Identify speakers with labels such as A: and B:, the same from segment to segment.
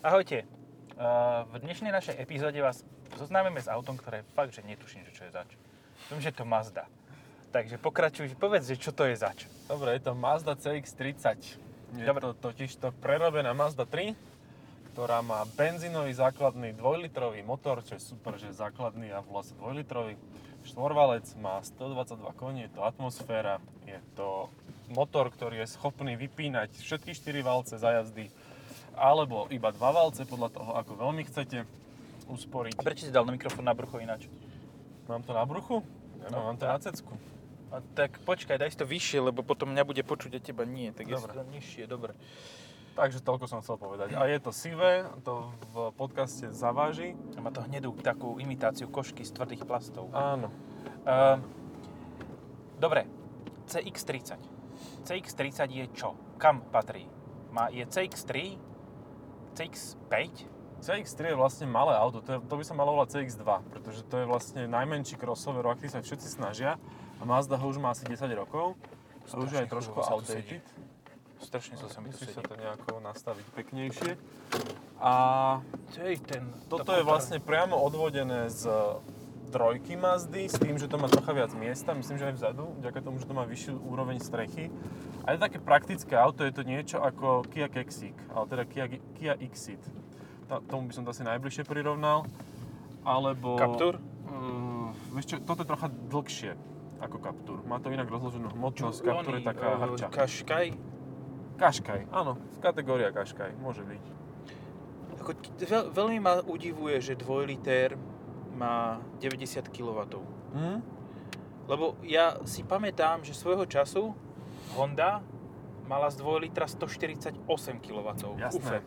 A: Ahojte. V dnešnej našej epizóde vás zoznámime s autom, ktoré fakt, že netuším, že čo je zač. Viem, že to Mazda. Takže pokračuj, povedz, že čo to je zač.
B: Dobre, je to Mazda CX-30. Je
A: Dobre.
B: to totiž to prerobená Mazda 3, ktorá má benzínový základný 2-litrový motor, čo je super, že základný a vlastne 2-litrový. Štvorvalec má 122 koní, je to atmosféra, je to motor, ktorý je schopný vypínať všetky 4 valce za jazdy, alebo iba 2 valce, podľa toho, ako veľmi chcete usporiť.
A: A prečo si dal na mikrofón na brucho ináč?
B: Mám to na bruchu? Nemám,
A: No,
B: mám to na cecku.
A: A tak počkaj, daj si to vyššie, lebo potom mňa bude počuť a teba nie. Tak je
B: Dobre.
A: to nižšie, dobre.
B: Takže toľko som chcel povedať. A je to sivé, to v podcaste zaváži.
A: A má to hnedú takú imitáciu košky z tvrdých plastov.
B: Áno.
A: Uh, dobre, CX-30. CX-30 je čo? Kam patrí? Má, je CX-3? CX-5?
B: CX-3 je vlastne malé auto, to, je, to by sa malo volať CX-2, pretože to je vlastne najmenší crossover, aký sa všetci snažia. A Mazda ho už má asi 10 rokov. A už je aj trošku outdated.
A: Strašne sa mi
B: Musíš
A: sedí.
B: sa to nejako nastaviť peknejšie. A
A: Hej, ten...
B: toto je vlastne priamo odvodené z trojky Mazdy s tým, že to má trocha viac miesta, myslím, že aj vzadu, vďaka tomu, že to má vyššiu úroveň strechy. A je také praktické auto, je to niečo ako Kia Kexik, ale teda Kia, Kia Xit. Tomu by som to asi najbližšie prirovnal. Alebo...
A: Captur?
B: Uh, vieš čo, toto je trocha dlhšie ako Captur. Má to inak rozloženú hmotnosť, Captur je taká
A: eh,
B: hrča.
A: Kaškaj?
B: Kaškaj, áno, kategória Kaškaj, môže byť.
A: Ako, veľ, veľmi ma udivuje, že 2 liter má 90 kW.
B: Hm?
A: Lebo ja si pamätám, že svojho času Honda mala z 2 litra 148 kW.
B: Jasné.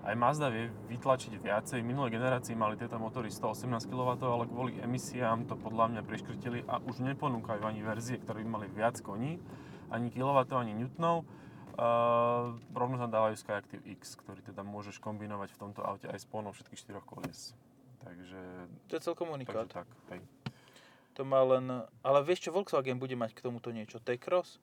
B: Aj Mazda vie vytlačiť viacej. V minulej generácii mali tieto motory 118 kW, ale kvôli emisiám to podľa mňa priškrtili a už neponúkajú ani verzie, ktoré by mali viac koní, ani kW, ani newtonov. Uh, rovno tam dávajú Skyactiv X, ktorý teda môžeš kombinovať v tomto aute aj s pohonou všetkých štyroch kolies. Takže,
A: To je celkom
B: takže
A: unikát.
B: tak, hej.
A: To má len... Ale vieš čo, Volkswagen bude mať k tomuto niečo? T-Cross?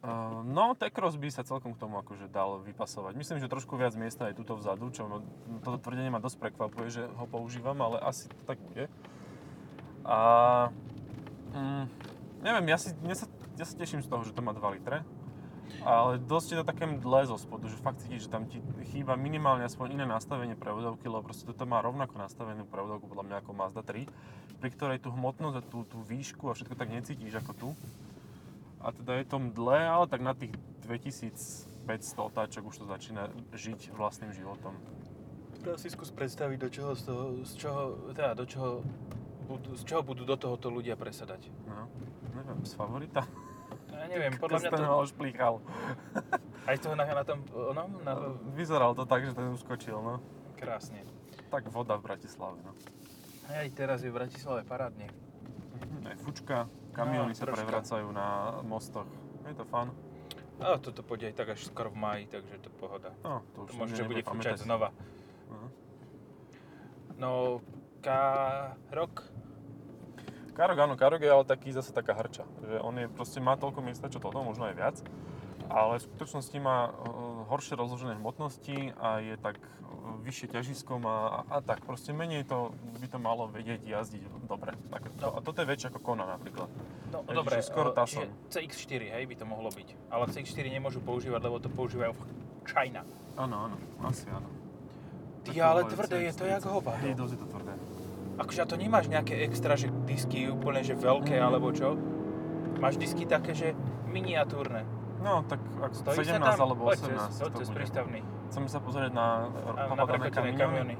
B: Uh, no, T-Cross by sa celkom k tomu akože dal vypasovať. Myslím, že trošku viac miesta je tuto vzadu, čo ma, toto tvrdenie ma dosť prekvapuje, že ho používam, ale asi to tak bude. A mm, neviem, ja, si, ja, sa, ja sa teším z toho, že to má 2 litre, ale dosť je to také mdlé zo spodu, že fakt cítiš, že tam ti chýba minimálne aspoň iné nastavenie prevodovky, lebo proste toto má rovnako nastavenú prevodovku podľa mňa ako Mazda 3, pri ktorej tú hmotnosť a tú, tú výšku a všetko tak necítiš ako tu. A teda je to mdlé, ale tak na tých 2500 otáčok už to začína žiť vlastným životom.
A: Teraz si skús predstaviť, do čoho, z, toho, z čoho, teda, do čoho z čoho budú do tohoto ľudia presadať.
B: No, neviem, z favorita.
A: Ja neviem, podľa mňa
B: to...
A: to...
B: ho šplíchal.
A: Aj toho na, na tom, onom, na,
B: Vyzeral to tak, že ten uskočil, no.
A: krásne.
B: Tak voda v Bratislave, no.
A: Aj teraz je v Bratislave parádne.
B: Aj fučka, kamiony
A: No,
B: sa
A: troška.
B: prevracajú na mostoch. Je to fun.
A: A toto pôjde aj tak až skoro v máji, takže to pohoda.
B: No, to
A: To
B: už
A: možno, že
B: nebude
A: bude fúčať znova.
B: No.
A: No, K-Rock?
B: Karok, áno, Karok je ale taký zase taká hrča. Že on je proste má toľko miesta, čo toto, možno aj viac. Ale v skutočnosti má uh, horšie rozložené hmotnosti a je tak uh, vyššie ťažisko má a, a tak. Proste menej to by to malo vedieť jazdiť dobre. Tak, to, a toto je väčšie ako Kona napríklad.
A: No
B: Takže
A: dobre,
B: skoro
A: čiže CX-4, hej, by to mohlo byť. Ale CX-4 nemôžu používať, lebo to používajú v China.
B: Áno, áno, asi áno.
A: Ty, ale tvrdé je to jak hovado.
B: Je dosť je to tvrdé.
A: Akože a to nemáš nejaké extra, že disky úplne, že veľké, alebo čo? Máš disky také, že miniatúrne.
B: No, tak ak
A: Stojí
B: 17
A: sa tam?
B: alebo
A: Poď
B: 18
A: cez,
B: to bude.
A: prístavný.
B: Chceme sa pozrieť na
A: na prekotené
B: kamiony.
A: kamiony.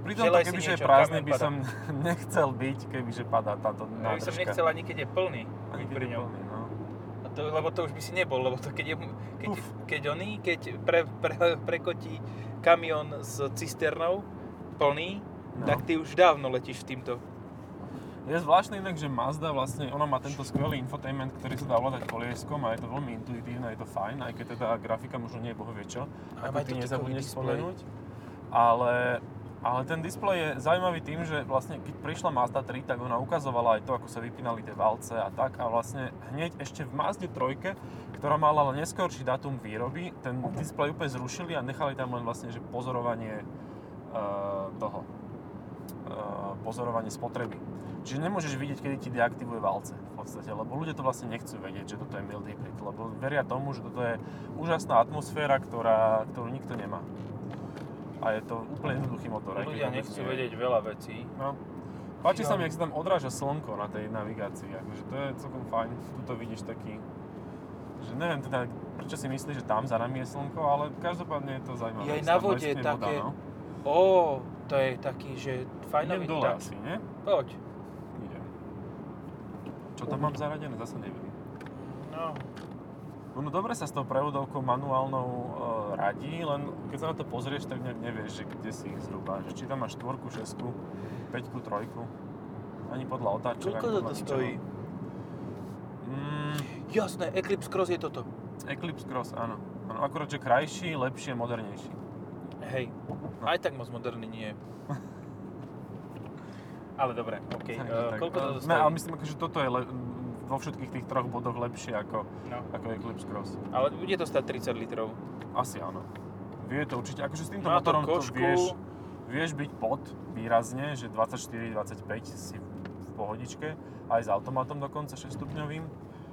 B: Pri tomto,
A: Želaj si
B: kebyže je prázdny, by som nechcel byť, kebyže padá táto
A: Ja by
B: nádržka.
A: som nechcel ani keď je plný,
B: Ani keď
A: pri ňom.
B: plný, no.
A: A to, lebo to už by si nebol, lebo to keď, je, keď,
B: Uf.
A: keď oný, keď pre, pre, prekotí kamión s cisternou plný,
B: No.
A: tak ty už dávno letíš v týmto.
B: Je zvláštne inak, že Mazda vlastne, ona má tento skvelý infotainment, ktorý sa dá ovládať kolieskom a je to veľmi intuitívne, je to fajn, aj keď teda grafika možno nie je bohvie čo,
A: A
B: ako ty
A: to
B: nezabudneš spomenúť. Ale Ale ten displej je zaujímavý tým, že vlastne keď prišla Mazda 3, tak ona ukazovala aj to, ako sa vypínali tie valce a tak. A vlastne hneď ešte v Mazde 3, ktorá mala len neskorší dátum výroby, ten displej úplne zrušili a nechali tam len vlastne že pozorovanie uh, toho. Uh, pozorovanie spotreby. Čiže nemôžeš vidieť, kedy ti deaktivuje valce v podstate, lebo ľudia to vlastne nechcú vedieť, že toto je mild hybrid, lebo veria tomu, že toto je úžasná atmosféra, ktorá, ktorú nikto nemá. A je to úplne jednoduchý motor.
A: Ľudia nechcú
B: je.
A: vedieť veľa vecí.
B: No. Páči sa mi, ak sa tam odráža slnko na tej navigácii, akože to je celkom fajn. Tuto vidíš taký, že neviem teda, prečo si myslíš, že tam za nami je slnko, ale každopádne je to zaujímavé.
A: Je aj na vode
B: bleskne
A: také-
B: no.
A: Ó, to je taký, že fajnový
B: Idem dole
A: tak.
B: asi, nie?
A: Poď.
B: Idem. Čo tam mám zaradené, zase neviem.
A: No,
B: Ono dobre sa s tou prevodovkou manuálnou e, radí, len keď sa na to pozrieš, tak nejak nevieš, že kde si ich zhruba. Že či tam máš štvorku, šesku, peťku, trojku. Ani podľa otáčok,
A: koľko to stojí?
B: Mm,
A: Jasné, Eclipse Cross je toto.
B: Eclipse Cross, áno. áno. Akurát, že krajší, lepšie, modernejší.
A: Hej,
B: No.
A: aj tak moc moderný nie je. Ale dobre, OK.
B: Takže
A: Uh,
B: tak,
A: koľko to
B: eh,
A: stojí?
B: Ne, ale myslím, že toto je le- vo všetkých tých troch bodoch lepšie ako,
A: No.
B: ako Eclipse Cross.
A: Ale bude to stať 30 litrov.
B: Asi áno. Vie to určite, akože s týmto
A: Má to
B: motorom to
A: košku.
B: vieš, vieš byť pod výrazne, že 24-25 si v pohodičke, aj s automatom dokonca 6 stupňovým,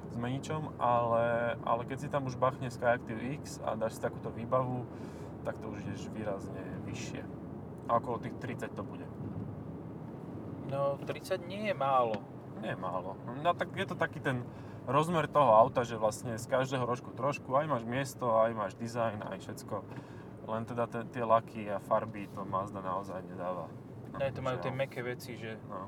B: s meničom, ale, ale keď si tam už bachne Skyactiv X a dáš si takúto výbavu, tak to už ideš výrazne vyššie. A okolo tých 30 to bude.
A: No, 30 nie je málo.
B: Nie málo. No tak je to taký ten rozmer toho auta, že vlastne z každého rožku trošku, aj máš miesto, aj máš dizajn, aj všetko. Len teda te, tie laky a farby to Mazda naozaj nedáva.
A: No, to majú tie meké veci, že,
B: No,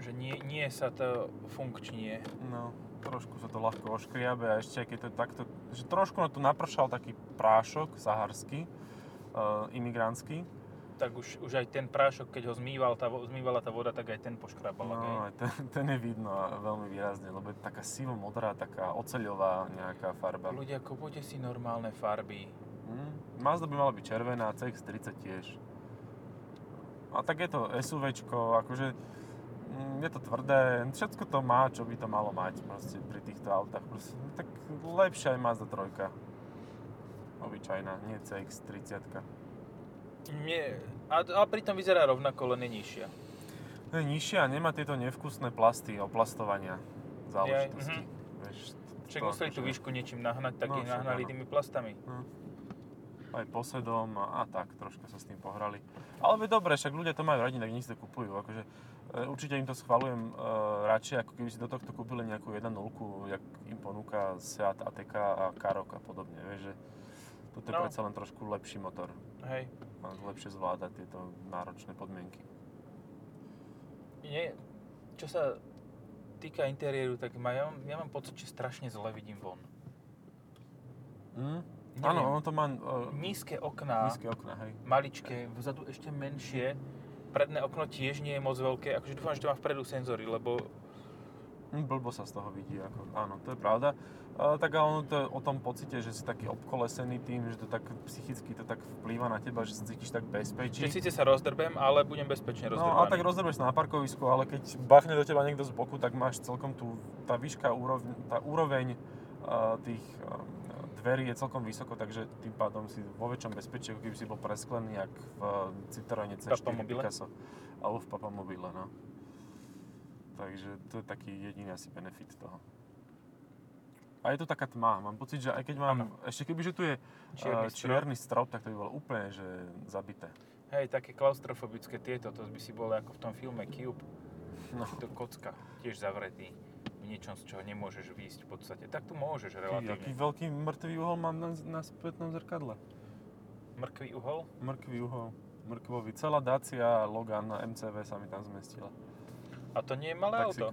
A: že nie, nie sa to funkčnie.
B: no, trošku sa to ľahko oškriabe a ešte keď to takto, že trošku na to napršal taký prášok saharský, uh, imigrantský.
A: Tak už, už aj ten prášok, keď ho zmýval tá, zmývala tá voda, tak aj ten poškrabal.
B: No, aj ten, ten je vidno veľmi výrazne, lebo je taká sivo-modrá, taká oceľová nejaká farba.
A: Ľudia, kupujte si normálne farby.
B: Hm, Mazda by mala byť červená, CX-30 tiež. A tak je to SUVčko, akože mm, je to tvrdé, všetko to má, čo by to malo mať proste pri týchto autách. Proste, no tak lepšia je Mazda 3. Obyčajná, nie CX-30.
A: Nie, a, ale pritom vyzerá rovnako, len je nižšia.
B: Je nižšia a nemá tieto nevkusné plasty, oplastovania záležitosti.
A: mhm.
B: Vieš,
A: Však museli tú
B: akože-
A: výšku niečím nahnať, tak
B: No,
A: ich nahnali
B: áno.
A: tými plastami.
B: No. Aj posedom a, a tak, troška sa s tým pohrali. Ale dobre, však ľudia to majú radi, tak nech si to kupujú. Akože, určite im to schvalujem e, radšej, ako keby si do tohto kúpili nejakú 1.0, jak im ponúka Seat ATK a Karok a podobne. Vieš, že toto je
A: No.
B: predsa len trošku lepší motor.
A: Hej.
B: A lepšie zvláda tieto náročné podmienky.
A: Nie, čo sa týka interiéru, tak ma, ja, mám, ja mám pocit, že strašne zle vidím von.
B: Mm?
A: Neviem.
B: Áno, ono to má uh,
A: Nízke okná,
B: nízke okna, hej.
A: maličké, vzadu ešte menšie. Predné okno tiež nie je moc veľké, akože dúfam, že to má vpredu senzory, lebo
B: Hm, Blbo sa z toho vidí, ako, áno, to je pravda. Uh, tak ale ono to je o tom pocite, že si taký obkolesený tým, že to tak psychicky to tak vplýva na teba, že sa cítiš tak bezpečí.
A: že síce sa rozdrbem, ale budem bezpečne
B: No
A: rozdrbaný.
B: a tak rozdrbeš na parkovisku, ale keď bachne do teba niekto z boku, tak máš celkom tú, tá výška, úroveň, tá úroveň tých dverí je celkom vysoko, takže tým pádom si vo väčšom bezpečí, ako keby si bol presklený, jak v uh, Citroene C4
A: Papamobile?
B: Picasso. Alebo v Papamobile, no. Takže to je taký jediný asi benefit toho. A je to taká tma. Mám pocit, že aj keď mám...
A: Áno.
B: Ešte keby, že tu je
A: Čierny strop.
B: čierny strop, tak to by bolo úplne, že zabité.
A: Hej, také klaustrofobické tieto, to by si bol ako v tom filme Cube.
B: No.
A: To kocka, tiež zavretý niečom, z čoho nemôžeš výjsť v podstate. Tak tu môžeš
B: Aký, aký
A: relatívne.
B: veľký mŕtvý uhol mám na, na spätnom zrkadle.
A: Mrkvý uhol?
B: Mrkvý uhol. Mrkvový. Celá Dacia Logan na MCV sa mi tam zmestila.
A: A to nie je malé auto.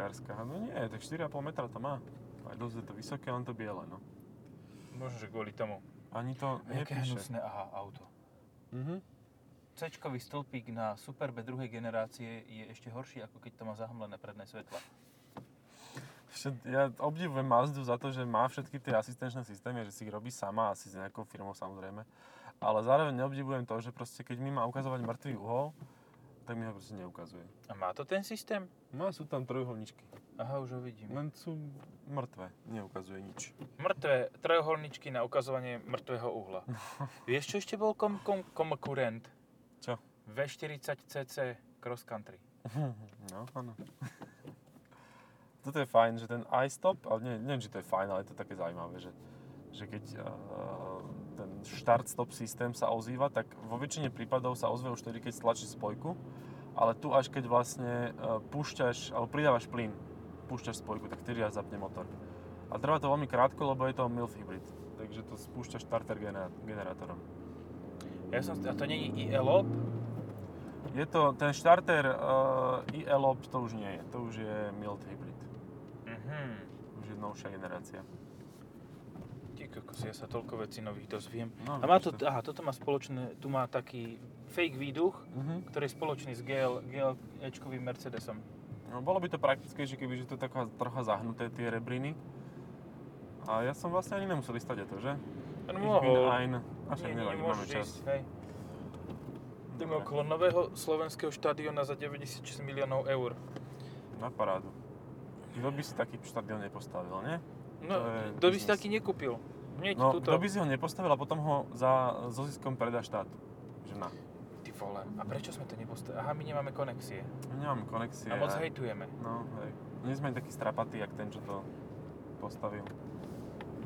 B: No nie, tak 4,5 metra to má. Aj dosť je to vysoké, len to biele, no.
A: Možno, že kvôli tomu.
B: Ani to
A: Jaké
B: nepíše.
A: hnusné aha, auto.
B: Mhm.
A: C-čkový stĺpik na Superbe druhej generácie je ešte horší, ako keď to má zahmlené predné svetla.
B: Ja obdivujem Mazdu za to, že má všetky tie asistenčné systémy, že si ich robí sama, asi s nejakou firmou samozrejme. Ale zároveň neobdivujem to, že proste keď mi má ukazovať mŕtvý uhol, tak mi ho proste neukazuje.
A: A má to ten systém?
B: No sú tam trojuholničky.
A: Aha, už ho vidím.
B: Len sú mŕtve, neukazuje nič.
A: Mŕtve trojuholničky na ukazovanie mŕtvého uhla. Vieš, čo ešte bol kom, kom, konkurent?
B: Čo?
A: V40cc cross country.
B: No, áno. Toto je fajn, že ten iStop, ale nie, neviem, či to je fajn, ale je to také zaujímavé, že, že keď uh, ten štart-stop systém sa ozýva, tak vo väčšine prípadov sa ozve už vtedy, keď stlačíš spojku, ale tu až keď vlastne uh, púšťaš, alebo pridávaš plyn, púšťaš spojku, tak vtedy až zapne motor. A trvá to veľmi krátko, lebo je to MILF hybrid, takže to spúšťa starter gener- generátorom.
A: Ja som, a to je ILOP?
B: Je to, ten štarter uh, ILOP to už nie je, to už je mild hybrid. Novšia generácia.
A: Ty kokos, ja sa toľko vecí nových dozviem.
B: No,
A: A má to, aha, toto má spoločné, tu má taký fake výduch,
B: Mhm.
A: ktorý je spoločný s GL, GL Ečkovým Mercedesom.
B: No, bolo by to praktickejšie, keby že to taká trocha zahnuté tie rebriny. A ja som vlastne ani nemusel ísť to, že?
A: No, mohol.
B: ein. A však
A: Nie,
B: nevadí, máme čas.
A: ísť, hej. Ideme okolo nového slovenského štadiona za 96 miliónov eur.
B: Na parádu. Kto by si taký štadión nepostavil, nie?
A: No, kto by si taký nekúpil? Hneď
B: No, kto by si ho nepostavil a potom ho za, so ziskom predá štátu. Že na.
A: Ty vole, a prečo sme to nepostavili? Aha, my nemáme konexie.
B: My nemáme konexie.
A: A moc hejtujeme.
B: No, hej. Nie sme takí strapatí, jak ten, čo to postavil.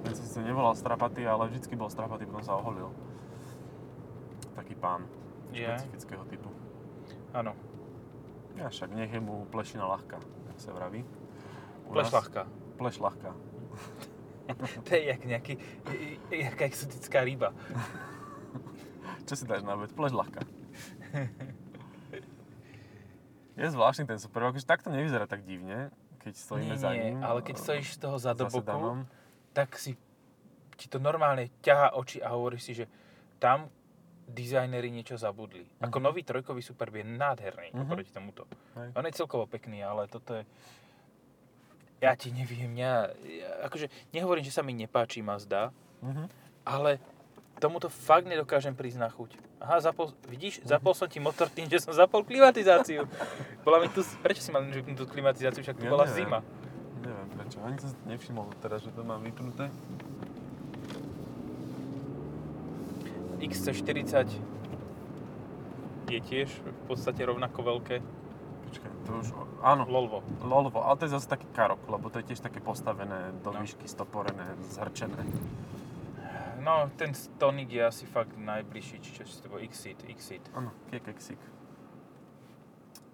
B: Ten sa síce nevolal strapatý, ale vždycky bol strapatý, potom sa oholil. Taký pán.
A: Je?
B: Špecifického typu.
A: Áno,
B: Ja však nech je mu plešina ľahká, jak sa vraví. U
A: pleš
B: nás-
A: ľahká.
B: Pleš ľahká.
A: To je jak nejaký, jaká exotická ryba.
B: Čo si dáš na obed? Pleš ľahká. je zvláštny ten super, akože takto nevyzerá tak divne, keď stojíme
A: nie,
B: za
A: nie,
B: ním.
A: ale keď stojíš z toho za boku, tak si ti to normálne ťahá oči a hovoríš si, že tam dizajneri niečo zabudli. Ako
B: Mhm.
A: nový trojkový Superb je nádherný
B: Mhm.
A: oproti tomuto.
B: Hej.
A: On je celkovo pekný, ale toto je... Ja ti neviem, ja, ja akože nehovorím, že sa mi nepáči Mazda,
B: Mhm.
A: ale tomuto fakt nedokážem prísť na chuť. Aha, zapol, vidíš,
B: Mhm.
A: zapol som ti motor tým, že som zapol klimatizáciu. Bola mi tu, prečo si mal vypnúť tú klimatizáciu, však tu
B: Ja
A: bola
B: neviem.
A: zima.
B: Neviem prečo, ani som nevšimol teraz, že to mám vypnuté.
A: XC40 je tiež v podstate rovnako veľké.
B: Počkaj, to už, áno,
A: Lolvo.
B: Lolvo, ale to je zase taký karok, lebo to je tiež také postavené do
A: No.
B: výšky, stoporené, zhrčené.
A: No, ten Stonic je asi fakt najbližší, čiže to bol Xseed, Xseed.
B: Áno, kiekeksik.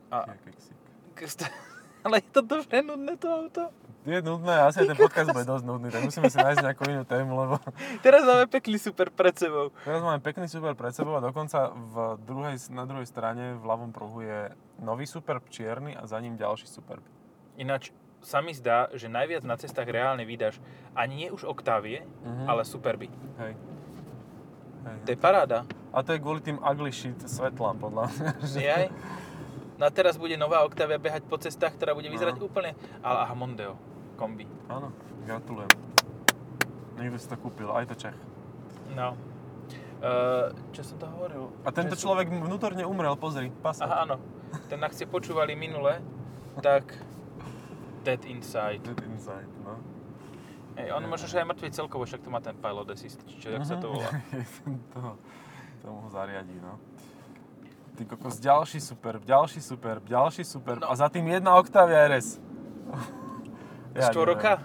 A: A,
B: Kiekeksik.
A: ale je to dobre nudné to auto.
B: Je nudné, asi aj ten podcast bude dosť nudný, tak musíme si nájsť nejakú inú tému, lebo
A: Teraz máme pekný super pred sebou.
B: teraz máme pekný super pred sebou a dokonca v druhej, na druhej strane v ľavom pruhu je nový Superb čierny a za ním ďalší Superb.
A: Ináč sa mi zdá, že najviac na cestách reálne vydáš ani nie už Octavie,
B: Mhm.
A: ale Superby.
B: Hej. Hej.
A: To je paráda.
B: A to je kvôli tým ugly shit svetlám, podľa mňa. že-
A: Jaj. No a teraz bude nová Octavia behať po cestách, ktorá bude vyzerať
B: No.
A: úplne... Ale aha, Mondeo. Kombi.
B: Áno, gratulujem. Niekto si to kúpil, aj to Čech.
A: No. Uh, čo som to hovoril?
B: A tento
A: Že sú-
B: človek vnútorne umrel, pozri, pasa.
A: Aha, áno. Ten, ak ste počúvali minule, tak Dead Inside.
B: Dead Inside, no.
A: Hej, on možno, že aj mŕtvy celkovo, však to má ten pilot assist, či jak sa to
B: Mhm.
A: volá.
B: toho, tomu ho zariadí, no. Ty kokos, ďalší super, ďalší super, ďalší super
A: No.
B: a za tým jedna Octavia RS.
A: Štvoroka?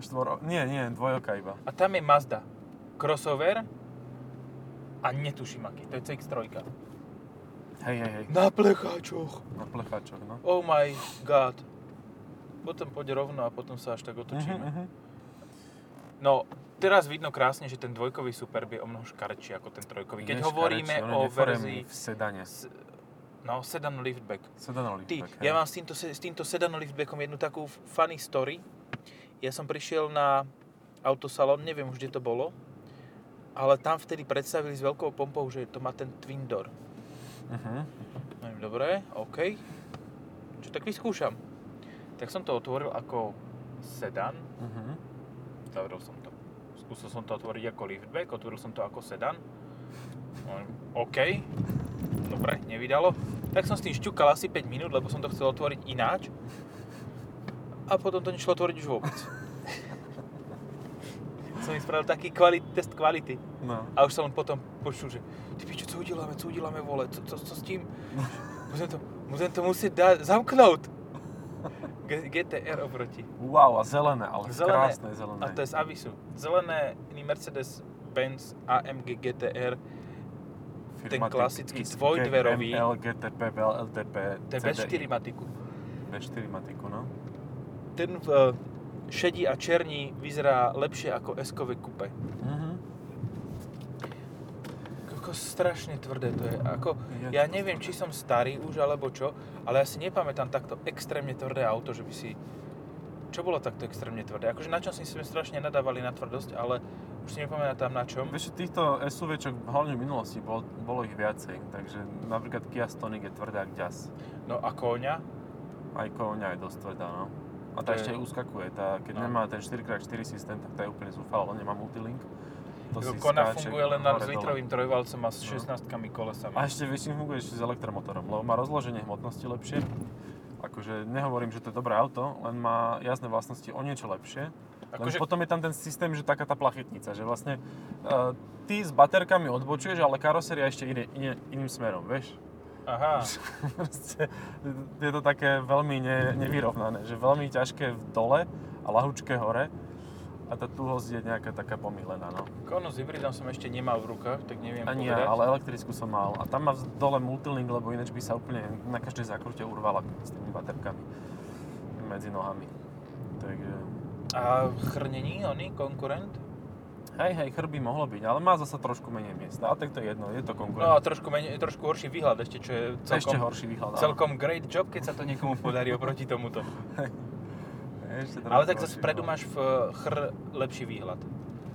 B: Štvoro... Nie, nie, dvojoka iba.
A: A tam je Mazda. Crossover a netuším aký, to je CX-3.
B: Hej, hej, hej,
A: Na plecháčoch.
B: na plecháčoch, no.
A: Oh my god. Potom poď rovno a potom sa až tak otočíme.
B: Mhm.
A: No, teraz vidno krásne, že ten dvojkový Superb je o mnoho škarečší ako ten trojkový. Keď
B: Je
A: hovoríme
B: je
A: o verzii...
B: v sedane.
A: s- No, sedan liftback.
B: Sedan
A: Ty,
B: liftback,
A: ja
B: hej.
A: mám s týmto, s týmto sedanom liftbackom jednu takú funny story. Ja som prišiel na autosalon, neviem už, kde to bolo, ale tam vtedy predstavili s veľkou pompou, že to má ten twin door.
B: Mhm.
A: Neviem, dobre, OK. Čo tak vyskúšam. Tak som to otvoril ako sedan.
B: Mhm.
A: Zavrel som to. Skúsil som to otvoriť ako liftback, otvoril som to ako sedan. No, OK. Dobre, nevydalo. Tak som s tým šťukal asi 5 minút, lebo som to chcel otvoriť ináč. A potom to nešlo otvoriť už vôbec. som im spravil taký kvalit, test kvality.
B: No.
A: A už som len potom počul, že ty pičo, co uděláme, co uděláme, vole, co, co, co s tím? Musím to, musím to musieť dať, zamknout. G- GTR oproti.
B: Wow, a zelené, ale
A: Zelené.
B: krásne zelené.
A: A to je z Avisu. Zelené Mercedes-Benz AMG GTR, ten klasický dvojdverový.
B: GML, GTP, VLTP,
A: to je bez 4 matiku.
B: V4 matiku, no.
A: Ten v eh, šedi a černí vyzerá lepšie ako S-kové kupe.
B: Mhm.
A: Ako strašne tvrdé to je. Ako, ja neviem, či som starý už alebo čo, ale ja si nepamätám takto extrémne tvrdé auto, že by si... Čo bolo takto extrémne tvrdé? Akože na čom si sme strašne nadávali na tvrdosť, ale už si nepamätám na čom.
B: Vieš, týchto SUVčok hlavne v minulosti bolo, bolo ich viacej, takže napríklad Kia Stonic je tvrdá ďas.
A: No a kóňa?
B: Aj koňa je dosť tvrdá, no. A tá
A: To je-
B: ešte aj uskakuje, tá, keď
A: No.
B: nemá ten 4x4 systém, tak tá je úplne zúfala, nemá multilink. To si
A: Kona
B: skáče
A: funguje len na s litrovým trojvalcom a s
B: No.
A: 16 kolesami.
B: A ešte väčšine funguje ešte s elektromotorom, lebo má rozloženie hmotnosti lepšie. Akože nehovorím, že to je dobré auto, len má jazdné vlastnosti o niečo lepšie.
A: Akože-
B: potom je tam ten systém, že taká tá plachetnica, že vlastne uh, ty s baterkami odbočuješ, ale karoséria ešte ide, ide iným smerom, vieš?
A: Aha,
B: Proste je to také veľmi ne, nevyrovnané, že veľmi ťažké v dole a lahúčké hore a tá tuhosť je nejaká taká pomílená, no.
A: konu s hybridom som ešte nemal v rukách, tak neviem
B: Ani
A: povedať.
B: ja, ale elektrickú som mal. A tam má dole multilink, lebo ináč by sa úplne na každej zákrute urvala s tými baterkami medzi nohami. Takže...
A: A chrnení, oný, konkurent?
B: Hej, hej, chrby mohlo byť, ale má zasa trošku menej miesta. Ale tak to je jedno, je to
A: No a
B: konkurent.
A: trošku, menej, trošku horší výhľad ešte, čo je
B: Ešte
A: celkom,
B: horší výhľad. áno.
A: celkom great job, keď sa to niekomu podarí oproti tomuto.
B: Ešte
A: Ale tak zase vpredu máš v chr lepší výhľad.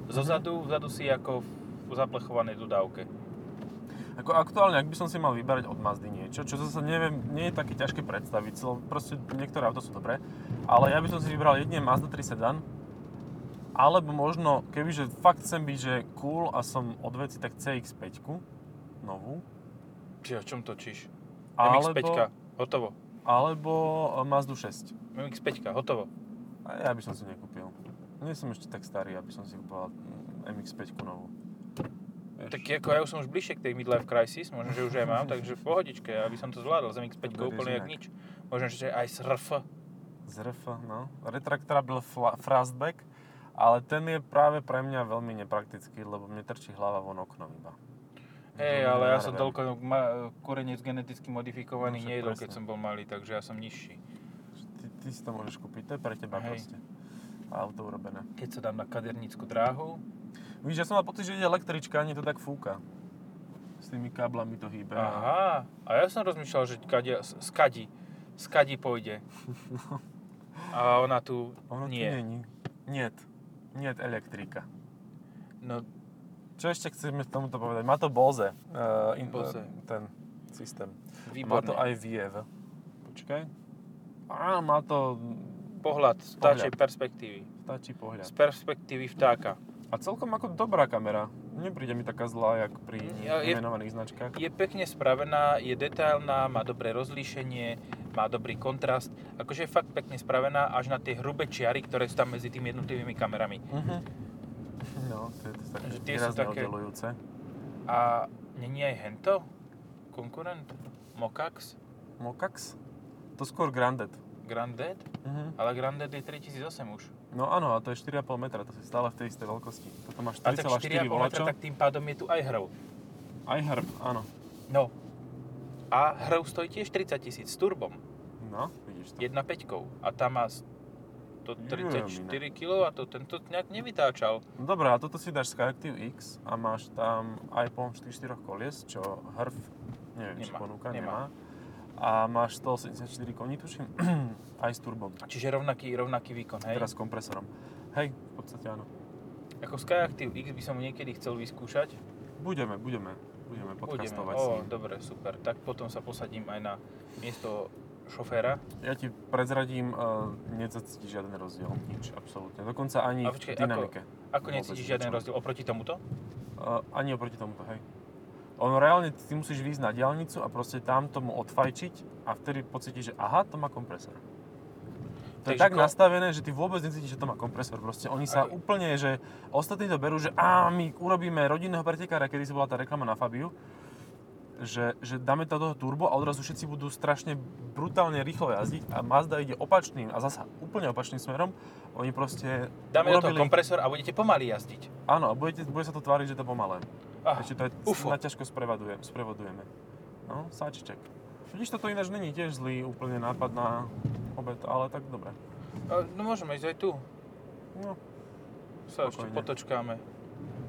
A: Zozadu, vzadu si ako v zaplechovanej dodávke.
B: Ako aktuálne, ak by som si mal vyberať od Mazdy niečo, čo zase neviem, nie je také ťažké predstaviť, lebo proste niektoré auto sú dobré, ale ja by som si vybral jedine Mazda 3 sedan, alebo možno, kebyže fakt chcem byť, že cool a som od veci, tak CX-5, novú,
A: Či o čom točíš?
B: alebo,
A: MX-5, hotovo.
B: alebo e, Mazdu 6.
A: MX-5, hotovo.
B: A ja by som si nekúpil. Nie som ešte tak starý, aby som si kúpil mm, MX-5 novú. Vieš.
A: Tak ako ja už som už bližšie k tej midlife crisis, možno, že už aj mám, takže v pohodičke, aby som to zvládol z MX-5
B: To berieš
A: úplne jak nič. Možno, že aj s RF.
B: Z RF, no. Retractable fla- thrustback, ale ten je práve pre mňa veľmi nepraktický, lebo mne trčí hlava von oknom iba.
A: Hej, ale ja som toľko ma- korenec geneticky modifikovaný
B: No,
A: nejedol, keď som bol malý, takže ja som nižší.
B: Ty, ty si to môžeš kúpiť, to je pre teba
A: Hej.
B: proste. Auto urobené.
A: Keď sa dám na kadernícku dráhu,
B: Víš, ja som mal pocit, že ide električka, ani to tak fúka. S tými káblami to hýbe.
A: aha, a ja som rozmýšľal, že kadia, skadi, skadi pôjde. A ona tu
B: Ono
A: nie.
B: tu není. Niet. Niet elektrika.
A: No,
B: Čo ešte chceme tomuto povedať? Má to Bose. Uh, in,
A: Bose.
B: Uh, ten systém. Má
A: výborné.
B: to aj Viev. Počkaj. Á, má to
A: Pohľad z vtáčej perspektívy.
B: stačí pohľad.
A: Z perspektívy vtáka.
B: A celkom ako dobrá kamera. Nepríde mi taká zlá, jak pri
A: Ja- je-
B: menovaných značkách.
A: Je pekne spravená, je detailná, má dobré rozlíšenie, má dobrý kontrast. Akože je fakt pekne spravená až na tie hrubé čiary, ktoré sú tam medzi tými jednotlivými kamerami.
B: Mhm. No, to je to také
A: Že tie sú také-
B: oddelujúce.
A: A není aj hento? Konkurent? Mokax?
B: Mokax? To skôr Grandet.
A: Grandet?
B: Mhm.
A: Ale Grandet je 3008 už.
B: No áno, a to je 4,5 metra, to si stále v tej istej veľkosti. Toto máš
A: A tak
B: 4,4
A: 4,5 metra,
B: volačo.
A: tak tým pádom je tu aj hrv.
B: Aj hrb, áno.
A: No. A hrv stojí tiež 30 tisíc s turbom.
B: No, vidíš to.
A: 1.5. A tá má 134 kg a to tento nejak nevytáčal.
B: No dobré, a toto si dáš Skyactiv X a máš tam pomôcť 4 kolies, čo hrv, neviem, či
A: Nemá,
B: ponúka,
A: nemá.
B: nemá. A máš 184 koní, tuším, aj s turbom.
A: Čiže rovnaký, rovnaký výkon, hej?
B: Teraz s kompresorom. Hej, v podstate áno.
A: Ako Skyactiv X by som niekedy chcel vyskúšať.
B: Budeme, budeme, budeme
A: Budeme.
B: podcastovať s ním.
A: dobre, super. Tak potom sa posadím aj na miesto šoféra.
B: Ja ti prezradím, uh, nezacítiš žiaden rozdiel. Nič, absolútne. Dokonca ani
A: A počkaj,
B: v dynamike.
A: Ako
B: Vôbec
A: necítiš žiaden rozdiel oproti tomuto?
B: Uh, ani oproti tomuto, hej. Ono reálne, ty musíš výjsť na diálnicu a proste tam tomu odfajčiť a vtedy pocítiš, že aha, to má kompresor. To je tak
A: ko-
B: nastavené, že ty vôbec necítiš, že to má kompresor. Proste oni sa
A: Aj-
B: úplne, že ostatní to berú, že á, my urobíme rodinného pretekára, kedy si bola tá reklama na Fabiu, že, že dáme do toho turbo a odrazu všetci budú strašne brutálne rýchlo jazdiť a Mazda ide opačným a zasa úplne opačným smerom. Oni proste
A: Dáme do toho
B: urobili...
A: kompresor a budete pomaly jazdiť.
B: Áno, a budete, bude sa to tváriť, že to pomalé.
A: Ah,
B: Ešte to je
A: ufo.
B: na ťažko sprevadujem, sprevodujeme. No, sáčiček. Vidíš, toto ináč není tiež zlý úplne nápad na obed, ale tak dobre.
A: No môžeme ísť aj tu.
B: No,
A: Sa ešte potočkáme.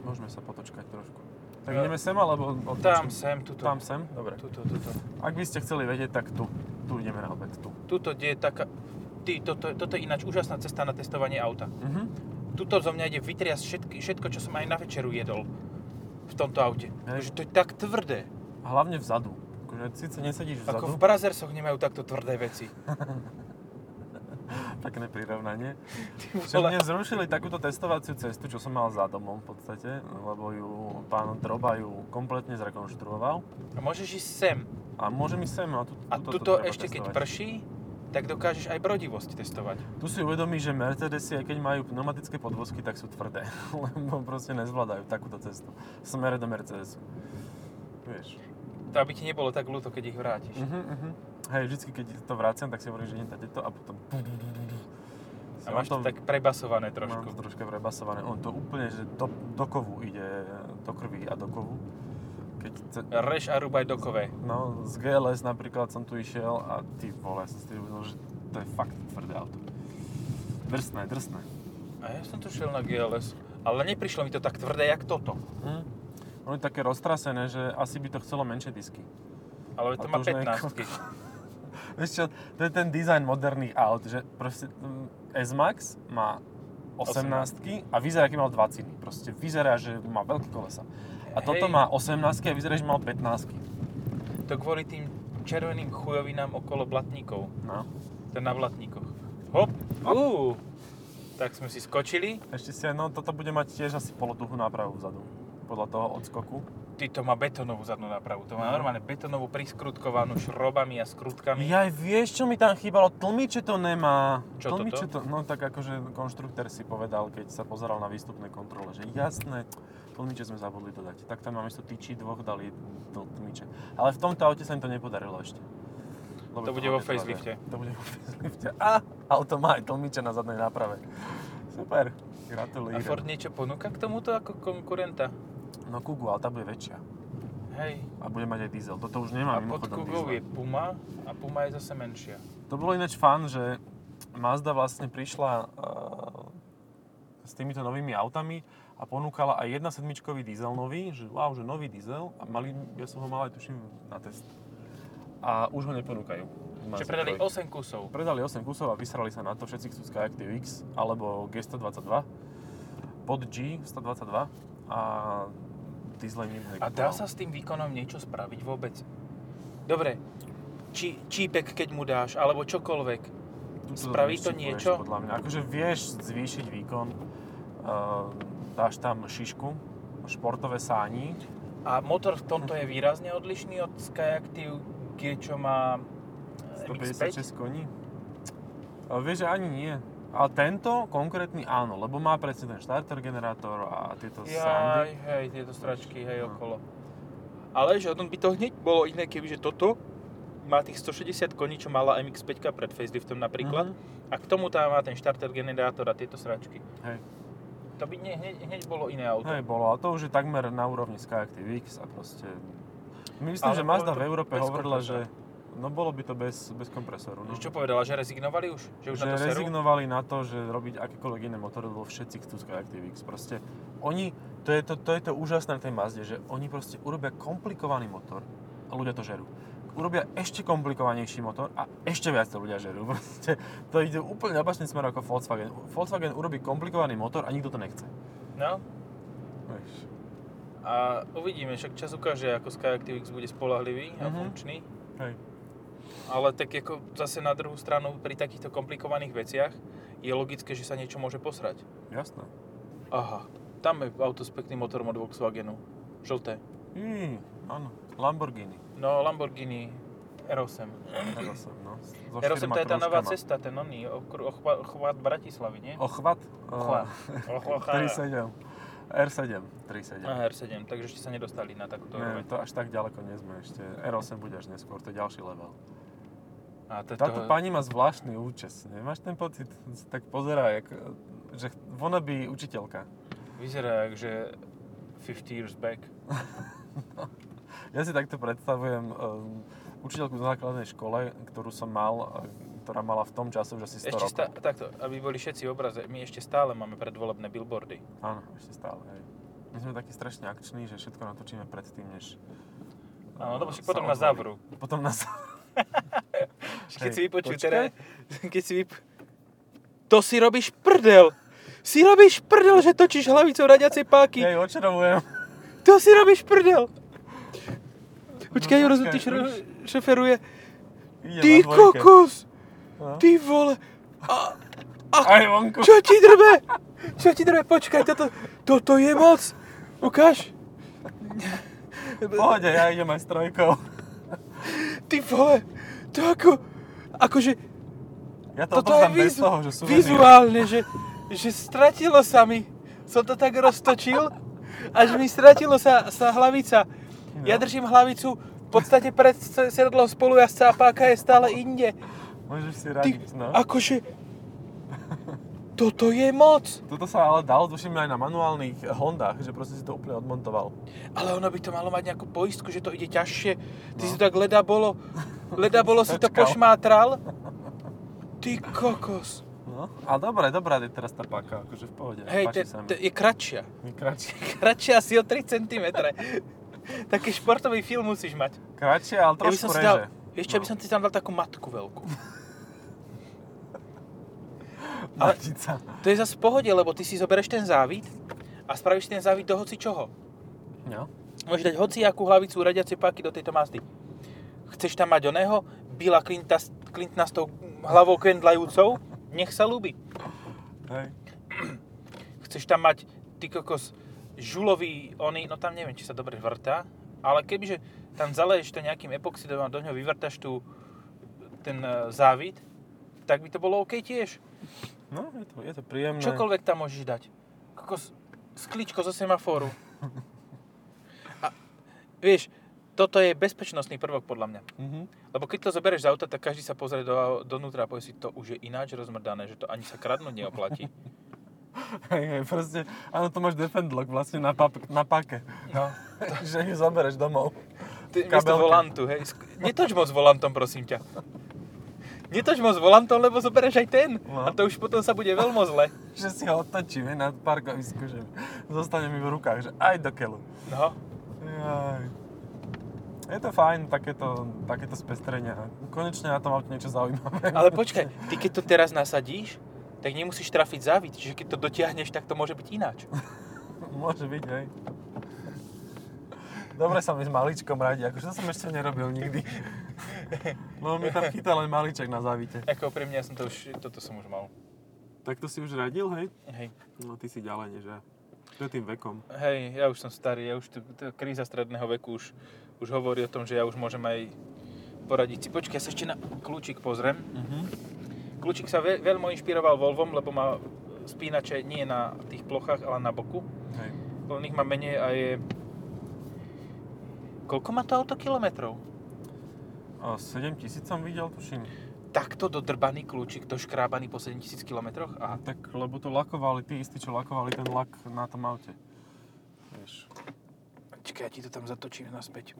B: môžeme sa potočkať trošku. Tak ideme sem, alebo odbočím?
A: Tam, sem, tuto.
B: Tam sem? Dobre.
A: Tuto, tuto.
B: Ak by ste chceli vedieť, tak tu. Tu ideme na obed, tu.
A: Tuto, kde je taká... Ty, toto, toto je ináč úžasná cesta na testovanie auta.
B: Mhm.
A: Tuto zo mňa ide vytriasť všetky, všetko, čo som aj na večeru jedol v tomto aute.
B: Hej.
A: Že to je tak tvrdé.
B: Hlavne vzadu. Akože síce nesedíš vzadu,
A: Ako v Brazersoch nemajú takto tvrdé veci.
B: pekné prirovnanie. Čo mne zrušili takúto testovaciu cestu, čo som mal za domom v podstate, lebo ju pán Droba ju kompletne zrekonštruoval.
A: A môžeš ísť sem.
B: A môžem ísť sem, a, tu,
A: A
B: tuto to
A: tuto ešte keď
B: testovať.
A: prší, tak dokážeš aj brodivosť testovať.
B: Tu si uvedomí, že Mercedesy, aj keď majú pneumatické podvozky, tak sú tvrdé, lebo proste nezvládajú takúto cestu. Smere do Mercedesu. Vieš.
A: To aby ti nebolo tak ľúto, keď ich vrátiš.
B: Uh-huh, uh-huh. Hej, vždycky, keď to vraciam, tak si hovorím, že tady to a potom...
A: A máš to tak prebasované
B: Mám
A: trošku.
B: to troška prebasované. On to úplne, že do, do kovu ide, do krvi a do kovu. Keď ce,
A: Reš a rúbaj dokové.
B: no, z GLS napríklad som tu išiel a ty vole, som si uvedomil, že to je fakt tvrdé auto. Drsné, drsné.
A: A ja som tu šiel na GLS. Ale neprišlo mi to tak tvrdé, jak toto.
B: Hm. Je také roztrasené, že asi by to chcelo menšie disky.
A: Ale to má
B: to už nie je
A: 15.
B: Vieš čo, to je ten dizajn moderných aut, že proste mm, S-Max má 18 a vyzerá, aký mal 20 Proste vyzerá, že má veľké kolesa. A toto
A: Hej.
B: má 18 a vyzerá, že mal 15
A: To kvôli tým červeným chujovinám okolo blatníkov.
B: No.
A: To na blatníkoch. Hop! Uú. Tak sme si skočili.
B: Ešte si, no toto bude mať tiež asi polotuchú nápravu vzadu. Podľa toho odskoku.
A: Ty to má betónovú zadnú nápravu. To má
B: No.
A: normálne betónovú priskrutkovanú šrobami a skrutkami.
B: Jaj, vieš, čo mi tam chýbalo? Tlmiče to nemá.
A: Čo
B: Tlmiče
A: toto?
B: to, no tak akože konštruktér si povedal, keď sa pozeral na výstupnej kontrole, že jasné, tlmiče sme zabudli dodať. Tak tam namiesto tyčí dvoch dali tl- tlmiče. Ale v tomto aute sa im to nepodarilo ešte. Lebo
A: To bude
B: má
A: vo facelifte.
B: To bude vo facelifte. A auto má aj tlmiče na zadnej náprave. Super,
A: A
B: gratulujem.
A: Ford niečo ponúka k tomuto ako konkurenta?
B: No Kugu, ale tá bude väčšia.
A: Hej.
B: A bude mať aj diesel. Toto už nemá
A: A pod Kugou je. Puma a Puma je zase menšia.
B: To bolo ináč fan, že Mazda vlastne prišla uh, s týmito novými autami a ponúkala aj 1.7 diesel nový, že wow, že nový diesel a mali, ja som ho mal aj tuším na test. A už ho neponúkajú.
A: Čiže predali
B: 3.
A: 8 kusov.
B: Predali 8 kusov a vysrali sa na to, všetci chcú Skyactiv X alebo G122 pod G 122 a nikto
A: A dá sa s tým výkonom niečo spraviť vôbec? Dobre, či, čípek keď mu dáš, alebo čokoľvek.
B: Tuto
A: Spraví to niečo?
B: Podľa mňa. Akože vieš zvýšiť výkon, uh, dáš tam šišku, športové sání.
A: A motor v tomto je výrazne odlišný od Skyactiv G, čo má eh, MX-5?
B: 156 koní. Uh, vieš, že ani nie. Ale tento konkrétny áno, lebo má presne ten starter generátor a tieto
A: Jaj,
B: sandy.
A: hej, tieto stračky, hej,
B: No.
A: okolo. Ale že by to hneď bolo iné, kebyže toto má tých 160 koní, čo mala MX-5 pred faceliftom napríklad.
B: Mhm.
A: A k tomu tam má ten starter generátor a tieto sračky.
B: Hej.
A: To by ne, hneď, hneď bolo iné auto.
B: Hej, bolo, ale to už je takmer na úrovni Skyactiv X a proste... Myslím,
A: Ale
B: že Mazda
A: to
B: v Európe hovorila, že. No bolo by to bez, bez kompresoru. No.
A: Čo povedala, že rezignovali už? Že už
B: že
A: na to
B: rezignovali na to, že robiť akékoľvek iné motory, lebo všetci chcú Skyactiv X. Proste oni, to je to, to je to úžasné na tej Mazde, že oni proste urobia komplikovaný motor a ľudia to žerú. Urobia ešte komplikovanejší motor a ešte viac to ľudia žerú. Proste to ide úplne opačným smerom ako Volkswagen. Volkswagen urobí komplikovaný motor a nikto to nechce.
A: No.
B: Vieš.
A: A uvidíme, však čas ukáže, ako Skyactiv X bude spolahlivý a
B: Mhm.
A: funkčný.
B: Hej.
A: Ale tak ako zase na druhú stranu pri takýchto komplikovaných veciach je logické, že sa niečo môže posrať.
B: Jasné.
A: Aha, tam je auto s pekným motorom od Volkswagenu. Žlté.
B: Jí, áno. Lamborghini.
A: No, Lamborghini R8.
B: R8, no. So
A: R8
B: štyrma
A: to je tá nová cesta, ten oný, okru- ochva- chvat Bratislavy, nie?
B: Ochvat?
A: Ochvat.
B: Uh,
A: Ochvat.
B: 3.7. R7. 3.7.
A: Aha, R7, takže ešte sa nedostali na takúto úroveň.
B: to až tak ďaleko nie sme ešte. R8 bude až neskôr, to je ďalší level.
A: A to,
B: Táto pani má zvláštny účes. Nemáš ten pocit? Tak pozerá, jak, že ona by učiteľka.
A: Vyzerá, že 50 years back.
B: Ja si takto predstavujem um, učiteľku v základnej škole, ktorú som mal, ktorá mala v tom čase už asi 100
A: Ešte
B: rokov.
A: stá- takto, aby boli všetci obraze, my ešte stále máme predvolebné billboardy.
B: Áno, ešte stále, hej. My sme takí strašne akční, že všetko natočíme predtým, než...
A: Áno, lebo
B: uh,
A: však potom
B: odvolí.
A: zavrú.
B: Potom nás...
A: Keď si vypočujú
B: počkaj.
A: teda, keď si vyp... To si robíš prdel! Si robíš prdel, že točíš hlavicou radiacej páky!
B: Hej, očarovujem.
A: To si robíš prdel! Počkaj,
B: No,
A: Juro, ty šro, šoferuje. Ty kokos!
B: No.
A: Ty vole! A, a
B: Aj vonku.
A: čo ti drbe? Čo ti drbe? Počkaj, toto, toto je moc! Ukáž!
B: Pohode, ja idem aj s trojkou.
A: Ty vole! To ako... Akože...
B: Ja to
A: Toto je
B: odovzdám bez
A: vizu,
B: toho, že sú
A: vizuálne, že, že stratilo sa mi. Som to tak roztočil, až mi stratilo sa, sa hlavica. Ja
B: No.
A: držím hlavicu v podstate pred sedadlom spolujazca a páka je stále inde.
B: Môžeš si
A: Ty,
B: radiť, no.
A: akože... Toto je moc.
B: Toto sa ale dalo, tuším aj na manuálnych Hondách, že proste si to úplne odmontoval.
A: Ale ono by to malo mať nejakú poistku, že to ide ťažšie. Ty
B: No.
A: si to tak leda bolo, leda bolo si to pošmátral. Ty kokos.
B: No. A dobre, dobrá je teraz tá páka, akože v pohode.
A: Hej, te- te- je kratšia.
B: Je Kratšie.
A: Kratšia asi o 3 cm. Taký športový film musíš mať.
B: Kratšie, ale
A: Ja
B: trošku
A: si
B: reže.
A: dal, ešte
B: No.
A: by som si tam dal takú matku veľkú. ale-
B: Matica.
A: To je zase v pohode, lebo ty si zoberieš ten závit a spravíš ten závit do hoci čoho.
B: No.
A: Môžeš dať hociakú hlavicu radiacej páky do tejto Mazdy. Chceš tam mať oného, Billa Clinta, Clintona s tou hlavou kvendlajúcou? Nech sa ľúbi.
B: Hej.
A: Chceš tam mať, ty kokos, žulový oný, no tam neviem, či sa dobre vrtá, ale kebyže tam zaleješ to nejakým epoxidom a do ňoho vyvrtaš tu ten e, závit, tak by to bolo OK tiež.
B: No, je to, je to príjemné.
A: Čokoľvek tam môžeš dať. Kokos, skličko zo semaforu. A vieš, toto je bezpečnostný prvok podľa mňa.
B: Mhm.
A: Lebo keď to zoberieš z auta, tak každý sa pozrie do, donútra a povie si, to už je ináč rozmrdané, že to ani sa kradnúť neoplatí.
B: Hej, hej, proste, áno, to máš defend lock vlastne na, pap- na pake.
A: No.
B: že ju zoberieš domov.
A: Ty, miesto volantu, hej. Netoč moc volantom, prosím ťa. Netoč moc volantom, lebo zoberieš aj ten.
B: No.
A: A to už potom sa bude veľmi zle.
B: Že si ho otočím hej, na parkovisku, že zostane mi v rukách, že aj do keľu.
A: No.
B: Jaj. Je to fajn, takéto, takéto spestrenia. Konečne na tom aute niečo zaujímavé.
A: Ale počkaj, ty keď to teraz nasadíš, tak nemusíš trafiť závit. Čiže keď to dotiahneš, tak to môže byť ináč.
B: Môže byť, hej. Dobre sa mi s maličkom radí, akože to som ešte nerobil nikdy. No mi tam chytá len maliček na závite.
A: Ako pre mňa som to už, toto som už mal.
B: Tak to si už radil, hej?
A: Hej.
B: No ty si ďalej, než ja. To je tým vekom.
A: Hej, ja už som starý, ja už tu, tu kríza stredného veku už, už hovorí o tom, že ja už môžem aj poradiť si. Počkaj, ja sa ešte na kľúčik pozriem.
B: Mhm.
A: Kľúčik sa ve, veľmi inšpiroval Volvom, lebo má spínače nie na tých plochách, ale na boku.
B: Hej.
A: Len ich má menej a je... Koľko má to auto kilometrov?
B: A 7 tisíc som videl, tuším.
A: Takto dodrbaný kľúčik, doškrábaný po 7000 km? A
B: Tak, lebo to lakovali tí istí, čo lakovali ten lak na tom aute. Vieš,
A: Čakaj, ja ti to tam zatočím naspäť.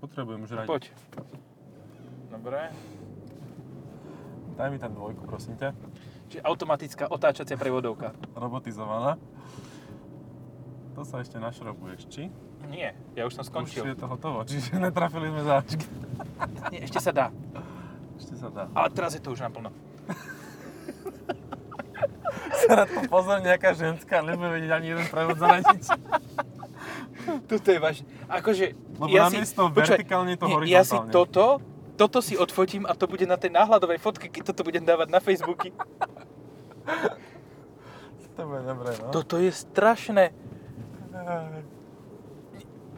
B: potrebujem už radiť.
A: Poď. Dobre.
B: Daj mi tam dvojku, prosím ťa.
A: Čiže automatická otáčacia prevodovka.
B: Robotizovaná. To sa ešte našrobuješ, či?
A: Nie, ja už som
B: Už
A: skončil.
B: je to hotovo, čiže netrafili sme záčky.
A: Nie, ešte sa dá.
B: Ešte sa dá.
A: Ale teraz je to už naplno.
B: Sa na to pozor nejaká ženská, nebude vedieť ani jeden prevod zaradiť.
A: Toto je vážne. Akože,
B: Lebo
A: ja
B: namiesto
A: počkaj,
B: vertikálne je to
A: nie, Ja si
B: horizontálne.
A: toto toto si odfotím a to bude na tej náhľadovej fotke, keď toto budem dávať na Facebooky.
B: To bude dobré, no.
A: Toto je strašné.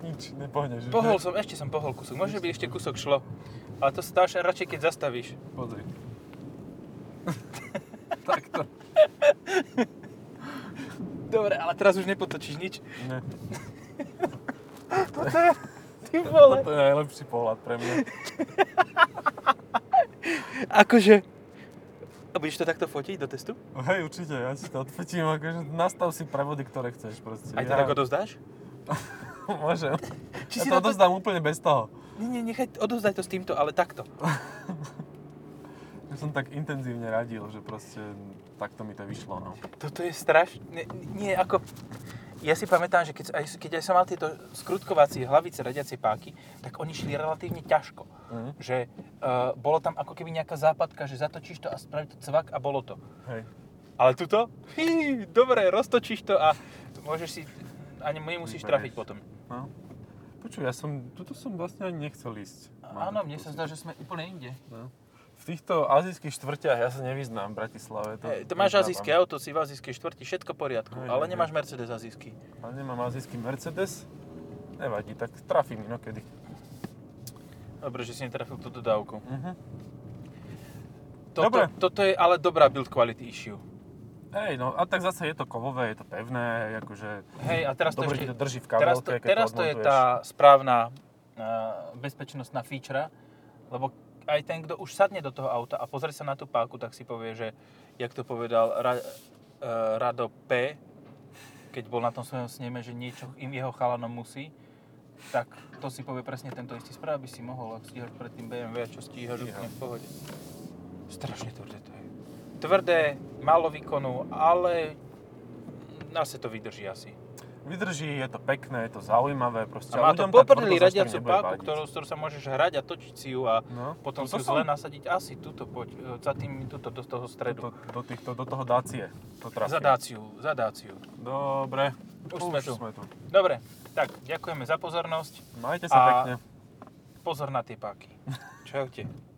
B: Nič, nepohneš.
A: Pohol som, ešte som pohol kúsok. Možno by ešte kúsok šlo. Ale to stáš radšej, keď zastavíš.
B: Pozri. Takto.
A: Dobre, ale teraz už nepotočíš nič.
B: Ne.
A: Toto je... Ty vole.
B: Toto je najlepší pohľad pre mňa.
A: Akože... A budeš to takto fotiť do testu?
B: Hej, určite, ja si to odfotím, akože nastav si prevody, ktoré chceš proste.
A: Aj to tak odozdáš?
B: Môžem.
A: Či
B: ja
A: si
B: to
A: na to-
B: odozdám úplne bez toho.
A: Nie, nie, nechaj, odozdaj to s týmto, ale takto.
B: Ja som tak intenzívne radil, že proste takto mi to vyšlo, no.
A: Toto je strašné. Nie, nie, ako... Ja si pamätám, že keď, keď aj som mal tieto skrutkovacie hlavice radiacie páky, tak oni šli relatívne ťažko.
B: Mhm.
A: Že uh, bolo tam ako keby nejaká západka, že zatočíš to a spraví to cvak a bolo to.
B: Hej.
A: Ale tuto? Hí, dobre, roztočíš to a môžeš si... Ani nemusíš trafiť potom.
B: No. Počuj, ja som, tuto som vlastne ani nechcel ísť.
A: Áno, mne sa zdá, že sme úplne inde.
B: No. V týchto azijských štvrťach ja sa nevyznám v Bratislave. To,
A: Hey, to máš azijské auto, si v azijskej štvrti, všetko v poriadku,
B: Hej,
A: ale
B: hej,
A: nemáš. Mercedes azijský.
B: Ale nemám azijský Mercedes. Nevadí, tak trafím inokedy.
A: Dobre, že si netrafil tú dodávku.
B: Mhm.
A: Toto,
B: Dobre.
A: toto je ale dobrá build quality issue.
B: Hej, no a tak zase je to kovové, je to pevné, akože
A: Hej, a teraz to
B: dobre
A: ešte...
B: ti to drží v
A: Teraz to,
B: kabelke,
A: teraz
B: to
A: to je tá správna uh, bezpečnostná feature, lebo aj ten, kto už sadne do toho auta a pozrie sa na tú páku, tak si povie, že, jak to povedal Ra, uh, Rado P, keď bol na tom svojom sneme, že niečo im jeho chalanom musí, tak to si povie presne tento istý správ, aby si mohol, ak stíhaš pred tým BMW, čo stíhaš úplne v pohode. Strašne tvrdé to je. Tvrdé, málo výkonu, ale zase to vydrží asi.
B: Vydrží, je to pekné, je to zaujímavé, proste.
A: A má to
B: tak
A: radiacu páku, ktorú, ktorú sa môžeš hrať a točiť si ju a
B: No,
A: potom si ju
B: som-
A: zle nasadiť asi tuto, poď, e, za tým, tuto, do toho stredu.
B: do, do, týchto, do toho dácie. To.
A: Za dáciu, za dáciu.
B: Dobre.
A: Už sme tu.
B: sme tu.
A: Dobre, tak ďakujeme za pozornosť.
B: Majte sa
A: A-
B: pekne.
A: Pozor na tie páky. Čaute.